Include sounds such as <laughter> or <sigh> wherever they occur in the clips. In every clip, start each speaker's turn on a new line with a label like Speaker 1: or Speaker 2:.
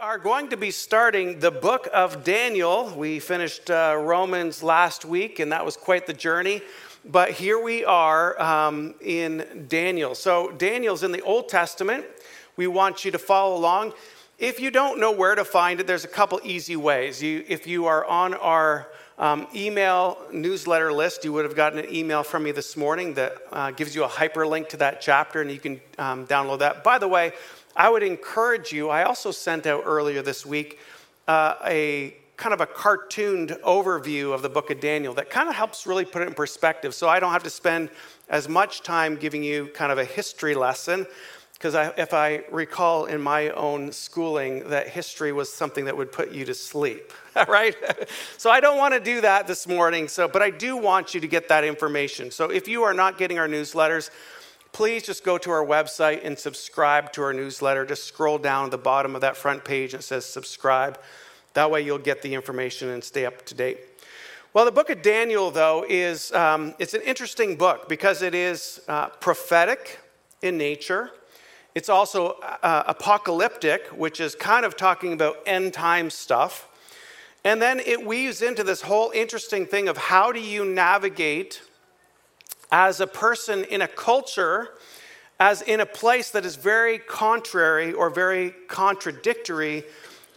Speaker 1: are going to be starting the book of Daniel. We finished uh, Romans last week, and that was quite the journey. But here we are um, in Daniel. So, Daniel's in the Old Testament. We want you to follow along. If you don't know where to find it, there's a couple easy ways. You, if you are on our um, email newsletter list, you would have gotten an email from me this morning that uh, gives you a hyperlink to that chapter, and you can um, download that. By the way, I would encourage you, I also sent out earlier this week uh, a kind of a cartooned overview of the book of Daniel that kind of helps really put it in perspective. So I don't have to spend as much time giving you kind of a history lesson. Because if I recall in my own schooling, that history was something that would put you to sleep, <laughs> right? so I don't want to do that this morning. So, but I do want you to get that information. So if you are not getting our newsletters, please just go to our website and subscribe to our newsletter. Just scroll down the bottom of that front page and it says subscribe. That way you'll get the information and stay up to date. Well, the book of Daniel, though, is um, it's an interesting book because it is uh, prophetic in nature. It's also uh, apocalyptic, which is kind of talking about end time stuff. And then it weaves into this whole interesting thing of how do you navigate as a person in a culture, as in a place that is very contrary or very contradictory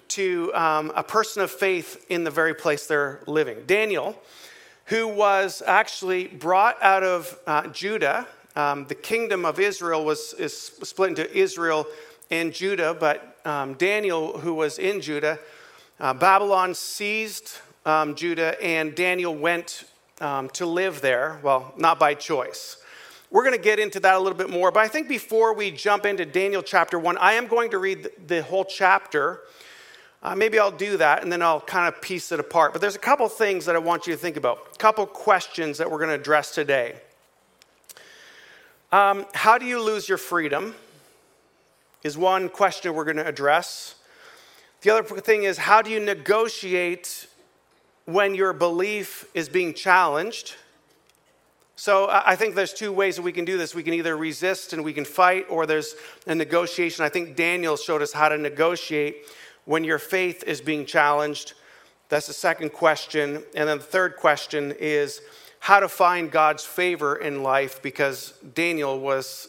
Speaker 1: to um, a person of faith in the very place they're living. Daniel, who was actually brought out of uh, Judah, um, the kingdom of Israel was is split into Israel and Judah, but um, Daniel, who was in Judah, uh, Babylon seized um, Judah, and Daniel went um, to live there. Well, not by choice. We're going to get into that a little bit more, but I think before we jump into Daniel chapter 1, I am going to read the whole chapter. Uh, maybe I'll do that and then I'll kind of piece it apart. But there's a couple things that I want you to think about, a couple questions that we're going to address today. Um, how do you lose your freedom? Is one question we're going to address. The other thing is, how do you negotiate when your belief is being challenged. So I think there's two ways that we can do this. We can either resist and we can fight, or there's a negotiation. I think Daniel showed us how to negotiate when your faith is being challenged. That's the second question. And then the third question is how to find God's favor in life because Daniel was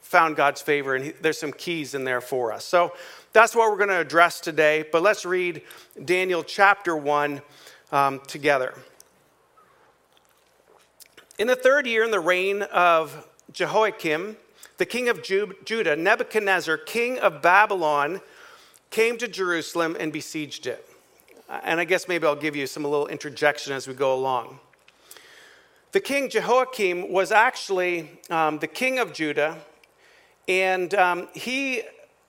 Speaker 1: found God's favor and he, there's some keys in there for us. So that's what we're going to address today. But let's read Daniel chapter 1 um, together. In the third year in the reign of Jehoiakim, the king of Judah, Nebuchadnezzar, king of Babylon, came to Jerusalem and besieged it. And I guess maybe I'll give you some a little interjection as we go along. The king Jehoiakim was actually um, the king of Judah, and um, he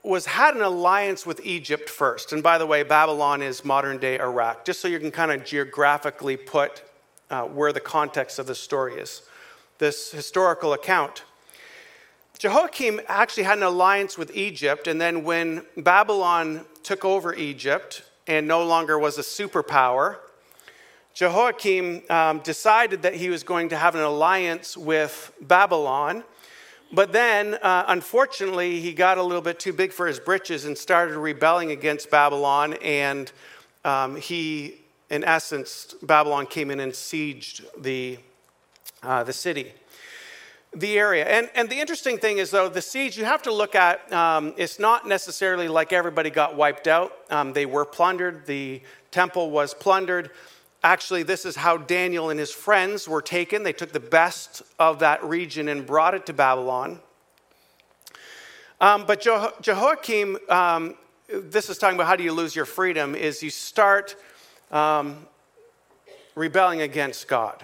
Speaker 1: was had an alliance with Egypt first. And by the way, Babylon is modern day Iraq, just so you can kind of geographically put uh, where the context of the story is. This historical account. Jehoiakim actually had an alliance with Egypt, and then when Babylon took over Egypt and no longer was a superpower, Jehoiakim um, decided that he was going to have an alliance with Babylon but then, uh, unfortunately, he got a little bit too big for his britches and started rebelling against Babylon. And um, he, in essence, Babylon came in and sieged the, uh, the city, the area. And, and the interesting thing is, though, the siege you have to look at, um, it's not necessarily like everybody got wiped out. Um, they were plundered, the temple was plundered. Actually, this is how Daniel and his friends were taken. They took the best of that region and brought it to Babylon. Um, but Jeho- Jehoiakim, um, this is talking about how do you lose your freedom, is you start um, rebelling against God.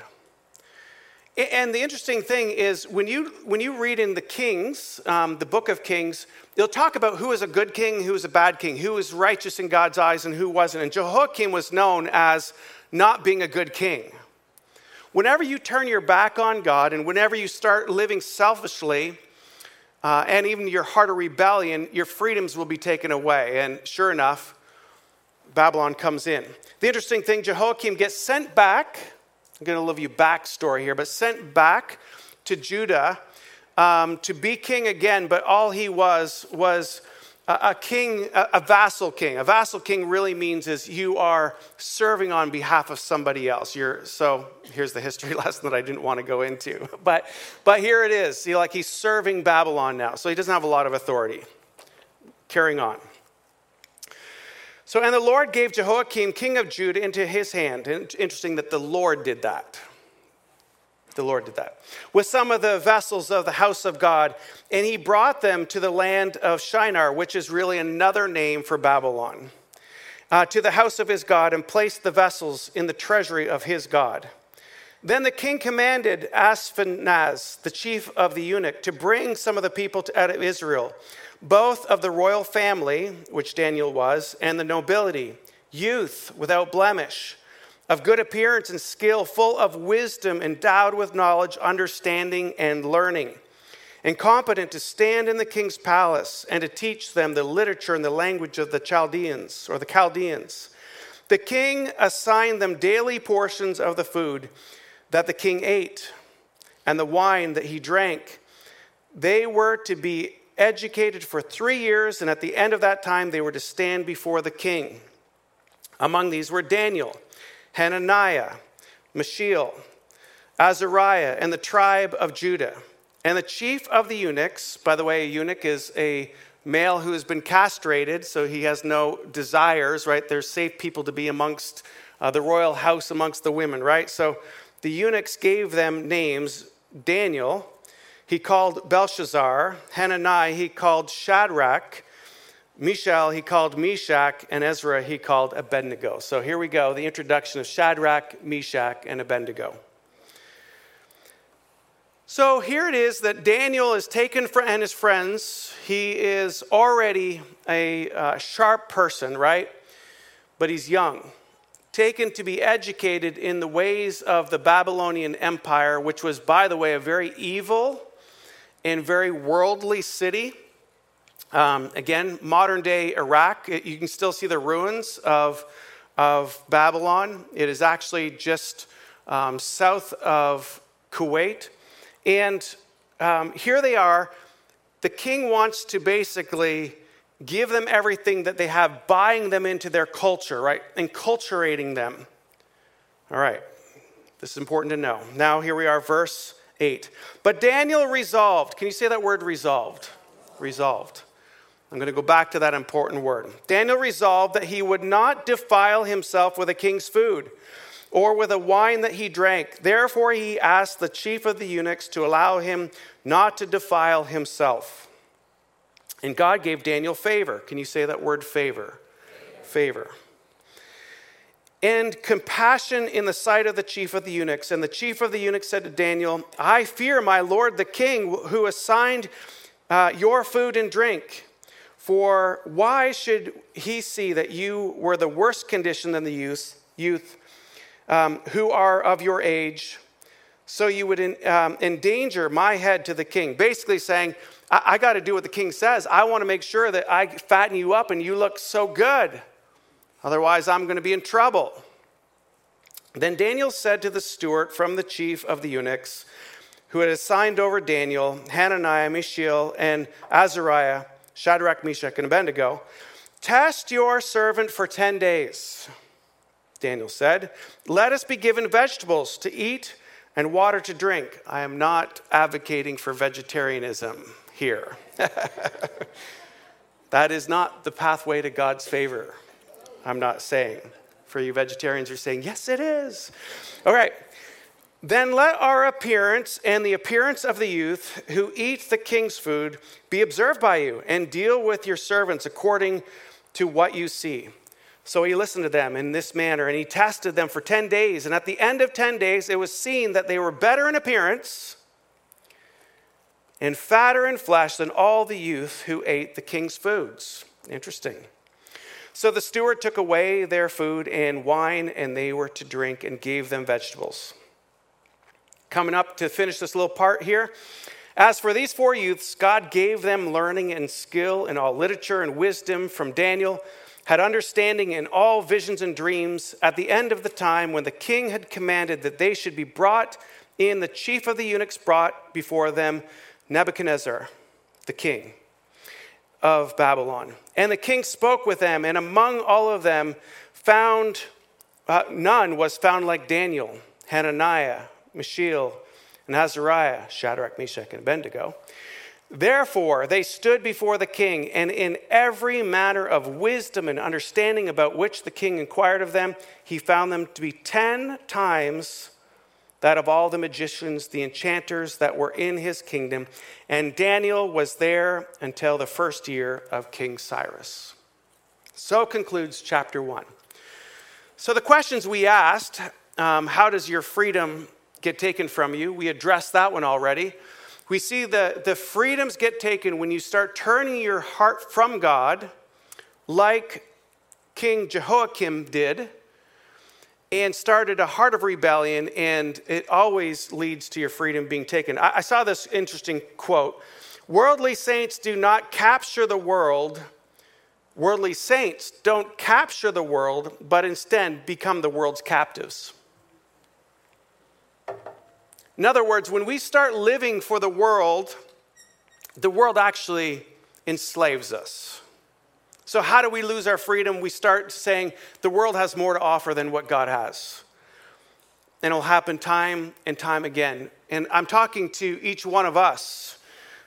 Speaker 1: And the interesting thing is, when you, when you read in the Kings, um, the book of Kings, they'll talk about who is a good king, who is a bad king, who is righteous in God's eyes, and who wasn't. And Jehoiakim was known as not being a good king. Whenever you turn your back on God and whenever you start living selfishly, uh, and even your heart of rebellion, your freedoms will be taken away. And sure enough, Babylon comes in. The interesting thing, Jehoiakim gets sent back. I'm going to leave you backstory here, but sent back to Judah um, to be king again. But all he was was a king, a vassal king. A vassal king really means is you are serving on behalf of somebody else. You're, so here's the history <laughs> lesson that I didn't want to go into. <laughs> But, but here it is. See, like he's serving Babylon now. So he doesn't have a lot of authority. Carrying on. So, and the Lord gave Jehoiakim, king of Judah, into his hand. And Interesting that the Lord did that. The Lord did that. With some of the vessels of the house of God, and he brought them to the land of Shinar, which is really another name for Babylon, uh, to the house of his God, and placed the vessels in the treasury of his God. Then the king commanded Ashpenaz, the chief of the eunuch, to bring some of the people to, out of Israel both of the royal family, which Daniel was, and the nobility, youth without blemish, of good appearance and skill, full of wisdom, endowed with knowledge, understanding, and learning, and competent to stand in the king's palace and to teach them the literature and the language of the Chaldeans or the Chaldeans. The king assigned them daily portions of the food that the king ate and the wine that he drank. They were to be educated for three years, and at the end of that time, they were to stand before the king. Among these were Daniel, Hananiah, Mishael, Azariah, and the tribe of Judah. And the chief of the eunuchs, by the way, a eunuch is a male who has been castrated, so he has no desires, right? There's safe people to be amongst uh, the royal house, amongst the women, right? So the eunuchs gave them names Daniel, he called Belteshazzar, Hananiah, he called Shadrach, Mishael, he called Meshach, and Ezra, he called Abednego. So here we go the introduction of Shadrach, Meshach, and Abednego. So here it is that Daniel is taken for, and his friends. He is already a uh, sharp person, right? But he's young. Taken to be educated in the ways of the Babylonian Empire, which was, by the way, a very evil and very worldly city. Um, again, modern day Iraq, you can still see the ruins of, of Babylon. It is actually just um, south of Kuwait. And um, here they are. The king wants to basically give them everything that they have, buying them into their culture, right? Enculturating them. All right, this is important to know. Now, here we are, verse 8. But Daniel resolved. Can you say that word resolved? Resolved. I'm going to go back to that important word. Daniel resolved that he would not defile himself with a king's food or with a wine that he drank. Therefore, he asked the chief of the eunuchs to allow him not to defile himself. And God gave Daniel favor. Can you say that word favor? Favor. and compassion in the sight of the chief of the eunuchs. And the chief of the eunuchs said to Daniel, I fear my lord the king, who assigned uh, your food and drink. For why should he see that you were the worst condition than the youth, youth um, who are of your age, so you would in, um, endanger my head to the king? Basically saying, I, I got to do what the king says. I want to make sure that I fatten you up and you look so good. Otherwise, I'm going to be in trouble. Then Daniel said to the steward from the chief of the eunuchs, who had assigned over Daniel, Hananiah, Mishael, and Azariah, Shadrach, Meshach, and Abednego, Test your servant for 10 days. Daniel said, Let us be given vegetables to eat and water to drink. I am not advocating for vegetarianism here. <laughs> that is not the pathway to God's favor. I'm not saying. For you vegetarians are saying, yes, it is. All right. Then let our appearance and the appearance of the youth who eat the king's food be observed by you, and deal with your servants according to what you see. So he listened to them in this manner, and he tested them for 10 days. And at the end of 10 days, it was seen that they were better in appearance and fatter in flesh than all the youth who ate the king's foods. Interesting. So the steward took away their food and wine, and they were to drink, and gave them vegetables. Coming up to finish this little part here. As for these four youths, God gave them learning and skill in all literature and wisdom from Daniel, had understanding in all visions and dreams. At the end of the time, when the king had commanded that they should be brought in, the chief of the eunuchs brought before them Nebuchadnezzar, the king of Babylon. And the king spoke with them, and among all of them found uh, none was found like Daniel, Hananiah, Mishael, and Azariah, Shadrach, Meshach, and Abednego. Therefore, they stood before the king, and in every matter of wisdom and understanding about which the king inquired of them, he found them to be ten times that of all the magicians, the enchanters that were in his kingdom. And Daniel was there until the first year of King Cyrus. So concludes chapter one. So, the questions we asked um, how does your freedom get taken from you? We addressed that one already. We see the, the freedoms get taken when you start turning your heart from God, like King Jehoiakim did and started a heart of rebellion, and it always leads to your freedom being taken. I, I saw this interesting quote Worldly saints do not capture the world. Worldly saints don't capture the world, but instead become the world's captives. In other words, when we start living for the world, the world actually enslaves us. So, how do we lose our freedom? We start saying the world has more to offer than what God has. And it'll happen time and time again. And I'm talking to each one of us.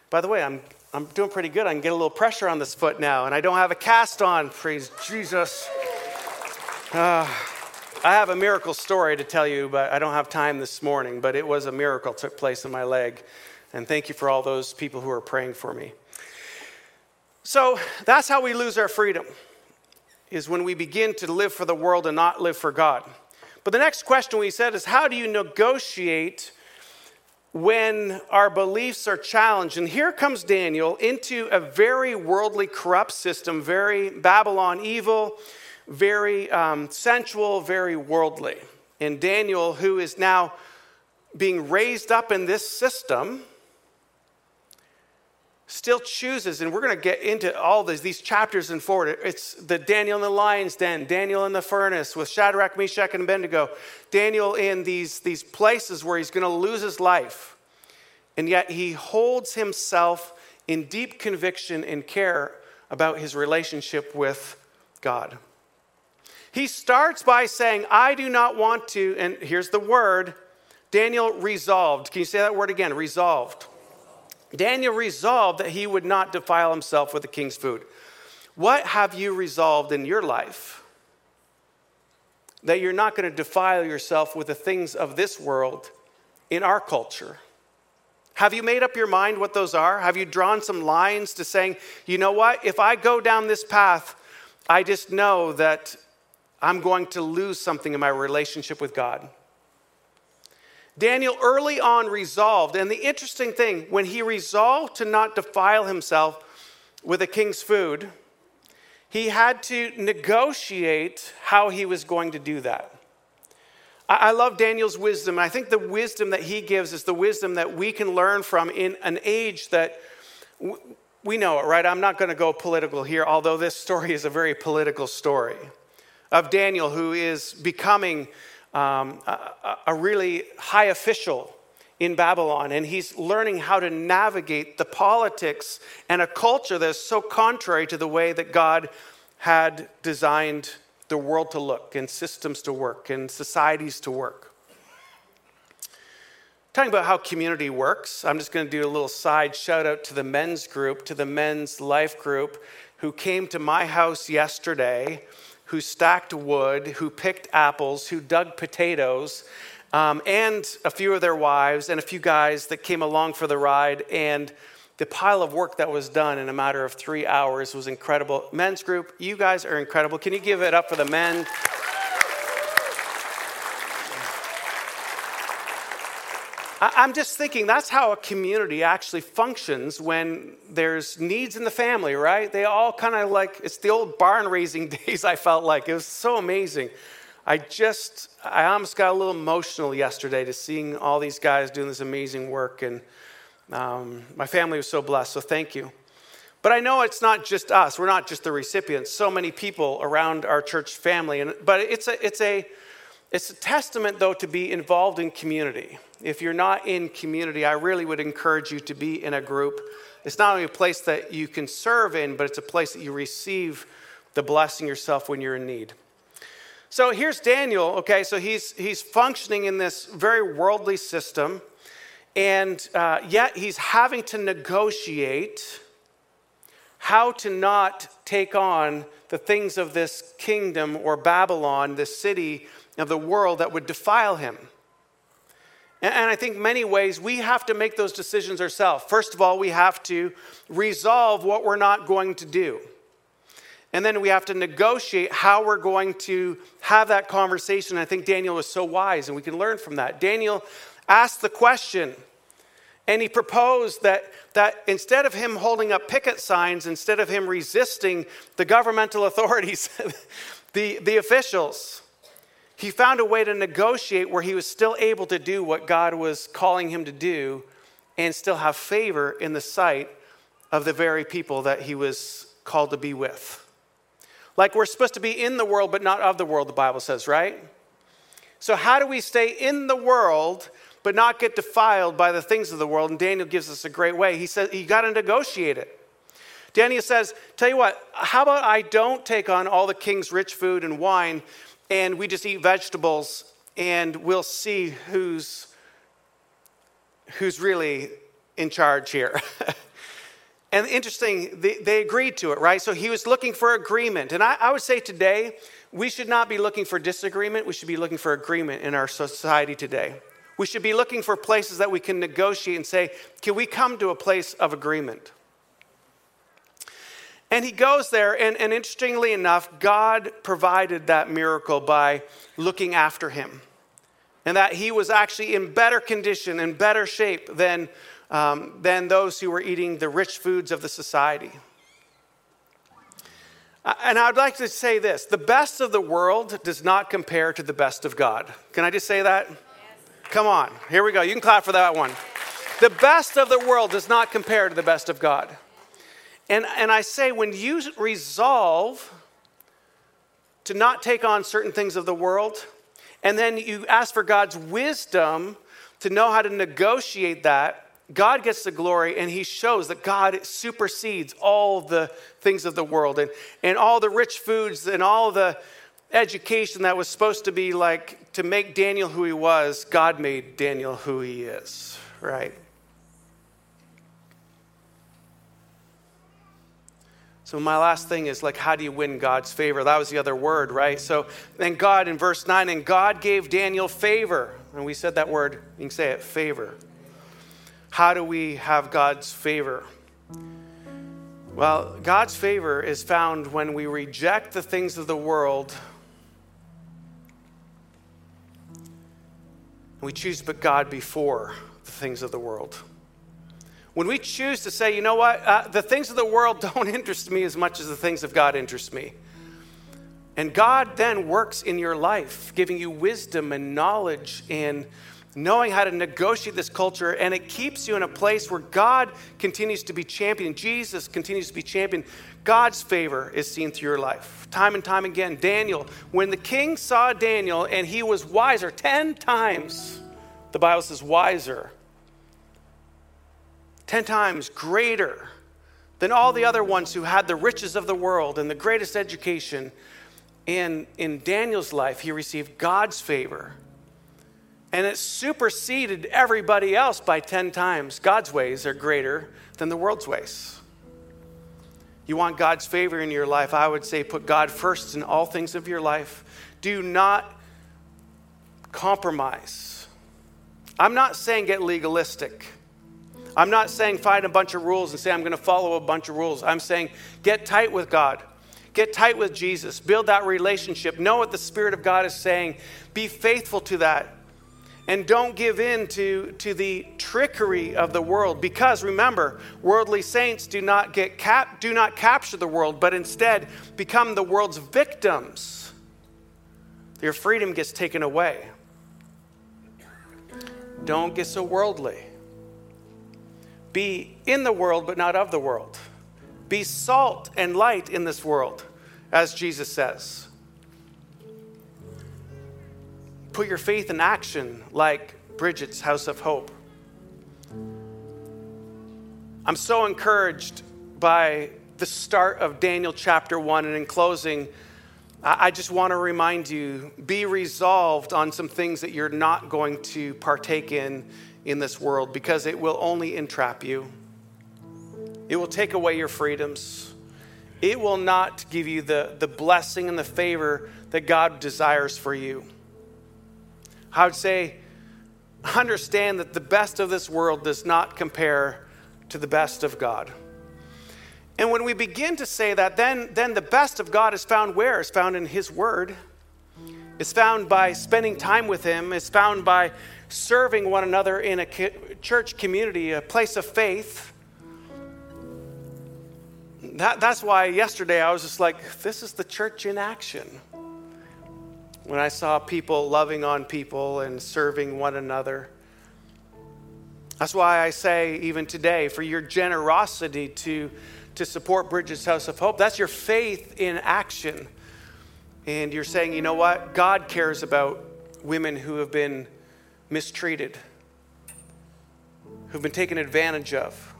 Speaker 1: By the way, I'm, I'm doing pretty good. I can get a little pressure on this foot now, and I don't have a cast on. Praise Jesus. Uh, I have a miracle story to tell you, but I don't have time this morning. But it was a miracle took place in my leg. And thank you for all those people who are praying for me. So that's how we lose our freedom, is when we begin to live for the world and not live for God. But the next question we said is how do you negotiate when our beliefs are challenged? And here comes Daniel into a very worldly, corrupt system, very Babylon evil, very um, sensual, very worldly. And Daniel, who is now being raised up in this system, still chooses, and we're going to get into all these, these chapters and forward. It's the Daniel in the lion's den, Daniel in the furnace with Shadrach, Meshach, and Abednego, Daniel in these, these places where he's going to lose his life. And yet he holds himself in deep conviction and care about his relationship with God. He starts by saying, I do not want to, and here's the word Daniel resolved. Can you say that word again? Resolved. Daniel resolved that he would not defile himself with the king's food. What have you resolved in your life? That you're not going to defile yourself with the things of this world in our culture. Have you made up your mind what those are? Have you drawn some lines to saying, you know what, if I go down this path, I just know that I'm going to lose something in my relationship with God? Daniel early on resolved, and the interesting thing, when he resolved to not defile himself with a king's food, he had to negotiate how he was going to do that. I love Daniel's wisdom. I think the wisdom that he gives is the wisdom that we can learn from in an age that we know it, right? I'm not going to go political here, although this story is a very political story of Daniel who is becoming um, a, a really high official in Babylon, and he's learning how to navigate the politics and a culture that's so contrary to the way that God had designed the world to look, and systems to work, and societies to work. Talking about how community works, I'm just going to do a little side shout out to the men's group, to the men's life group who came to my house yesterday who stacked wood, who picked apples, who dug potatoes, um, and a few of their wives and a few guys that came along for the ride. And the pile of work that was done in a matter of three hours was incredible. Men's group, you guys are incredible. Can you give it up for the men? I'm just thinking that's how a community actually functions when there's needs in the family, right? They all kind of like, it's the old barn raising <laughs> days, I felt like. It was so amazing. I just, I almost got a little emotional yesterday to seeing all these guys doing this amazing work. And um, my family was so blessed, so thank you. But I know it's not just us. We're not just the recipients. So many people around our church family. And, but it's a, it's a, It's a testament, though, to be involved in community. If you're not in community, I really would encourage you to be in a group. It's not only a place that you can serve in, but it's a place that you receive the blessing yourself when you're in need. So here's Daniel, okay, so he's, he's functioning in this very worldly system, and uh, yet he's having to negotiate how to not take on the things of this kingdom or Babylon, this city of the world that would defile him. And, I think many ways we have to make those decisions ourselves. First of all, we have to resolve what we're not going to do. And then we have to negotiate how we're going to have that conversation. I think Daniel was so wise, and we can learn from that. Daniel asked the question, and he proposed that, that instead of him holding up picket signs, instead of him resisting the governmental <laughs> authorities, the, the officials, he found a way to negotiate where he was still able to do what God was calling him to do and still have favor in the sight of the very people that he was called to be with. Like we're supposed to be in the world, but not of the world, the Bible says, right? So, how do we stay in the world, but not get defiled by the things of the world? And Daniel gives us a great way. He says, You got to negotiate it. Daniel says, Tell you what, how about I don't take on all the king's rich food and wine, and we just eat vegetables and we'll see who's who's really in charge here. <laughs> and interesting, they, they, agreed to it, right? So he was looking for agreement. And I, I would say today, we should not be looking for disagreement. We should be looking for agreement in our society today. We should be looking for places that we can negotiate and say, can we come to a place of agreement? And he goes there, and, and interestingly enough, God provided that miracle by looking after him. And that he was actually in better condition, in better shape than, um, than those who were eating the rich foods of the society. And I'd like to say this the best of the world does not compare to the best of God. Can I just say that? Come on, here we go. You can clap for that one. The best of the world does not compare to the best of God. And, and I say, when you resolve to not take on certain things of the world, and then you ask for God's wisdom to know how to negotiate that, God gets the glory and he shows that God supersedes all the things of the world and, and all the rich foods and all the education that was supposed to be like to make Daniel who he was. God made Daniel who he is, right? So, my last thing is like, how do you win God's favor? That was the other word, right? So, then God in verse 9, and God gave Daniel favor. And we said that word, you can say it, favor. How do we have God's favor? Well, God's favor is found when we reject the things of the world we choose put God before the things of the world. When we choose to say, you know what, uh, the things of the world <laughs> don't interest me as much as the things of God interest me. And God then works in your life, giving you wisdom and knowledge and knowing how to negotiate this culture. And it keeps you in a place where God continues to be champion, Jesus continues to be champion. God's favor is seen through your life. Time and time again. Daniel, when the king saw Daniel and he was wiser, 10 times, the Bible says wiser 10 times greater than all the other ones who had the riches of the world and the greatest education. In, in Daniel's life, he received God's favor. And it superseded everybody else by 10 times. God's ways are greater than the world's ways. You want God's favor in your life, I would say put God first in all things of your life. Do not compromise. I'm not saying get legalistic. I'm not saying find a bunch of rules and say, I'm going to follow a bunch of rules. I'm saying get tight with God. Get tight with Jesus. Build that relationship. Know what the Spirit of God is saying. Be faithful to that. And don't give in to, to the trickery of the world. Because remember, worldly saints do not, get cap, do not capture the world, but instead become the world's victims. Your freedom gets taken away. Don't get so worldly. Be in the world, but not of the world. Be salt and light in this world, as Jesus says. Put your faith in action like Bridget's House of Hope. I'm so encouraged by the start of Daniel chapter 1. And in closing, I just want to remind you be resolved on some things that you're not going to partake in in this world because it will only entrap you. It will take away your freedoms. It will not give you the, the blessing and the favor that God desires for you. I would say, understand that the best of this world does not compare to the best of God. And when we begin to say that, then, then the best of God is found where? It's found in His Word. It's found by spending time with Him. It's found by serving one another in a church community, a place of faith. That, that's why yesterday I was just like, this is the church in action. When I saw people loving on people and serving one another. That's why I say, even today, for your generosity to, to support Bridges House of Hope, that's your faith in action. And you're saying, you know what? God cares about women who have been mistreated, who've been taken advantage of,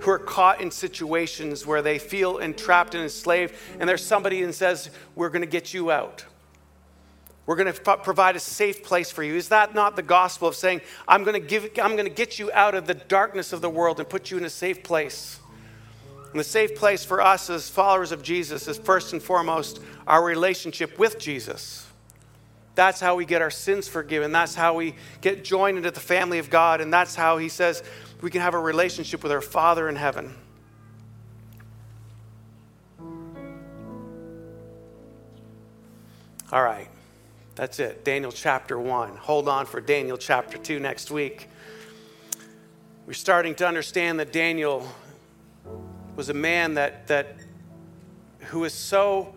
Speaker 1: who are caught in situations where they feel entrapped and enslaved, and there's somebody and says, We're going to get you out. We're going to f- provide a safe place for you. Is that not the gospel of saying, I'm going, to give, I'm going to get you out of the darkness of the world and put you in a safe place? And the safe place for us as followers of Jesus is first and foremost our relationship with Jesus. That's how we get our sins forgiven. That's how we get joined into the family of God. And that's how He says we can have a relationship with our Father in heaven. All right, that's it. Daniel chapter 1. Hold on for Daniel chapter 2 next week. We're starting to understand that Daniel was a man that, that who was so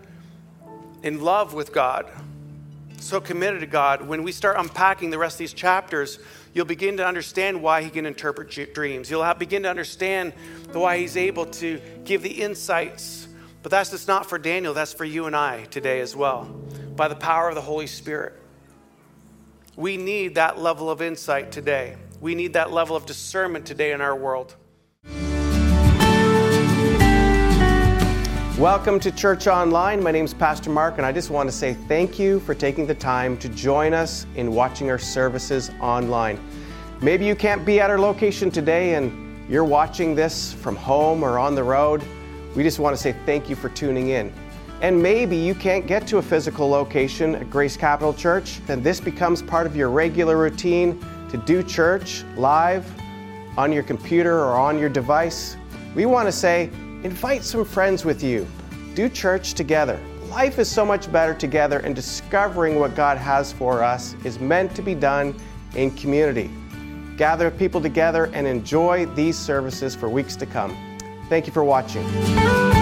Speaker 1: in love with God so committed to God, when we start unpacking the rest of these chapters, you'll begin to understand why he can interpret dreams. You'll have, begin to understand why he's able to give the insights. But that's just not for Daniel, that's for you and I today as well, by the power of the Holy Spirit. We need that level of insight today. We need that level of discernment today in our world. Welcome to Church Online. My name is Pastor Mark, and I just want to say thank you for taking the time to join us in watching our services online. Maybe you can't be at our location today and you're watching this from home or on the road. We just want to say thank you for tuning in. And maybe you can't get to a physical location at Grace Capital Church, then this becomes part of your regular routine to do church live on your computer or on your device. We want to say, Invite some friends with you. Do church together. Life is so much better together, and discovering what God has for us is meant to be done in community. Gather people together and enjoy these services for weeks to come. Thank you for watching.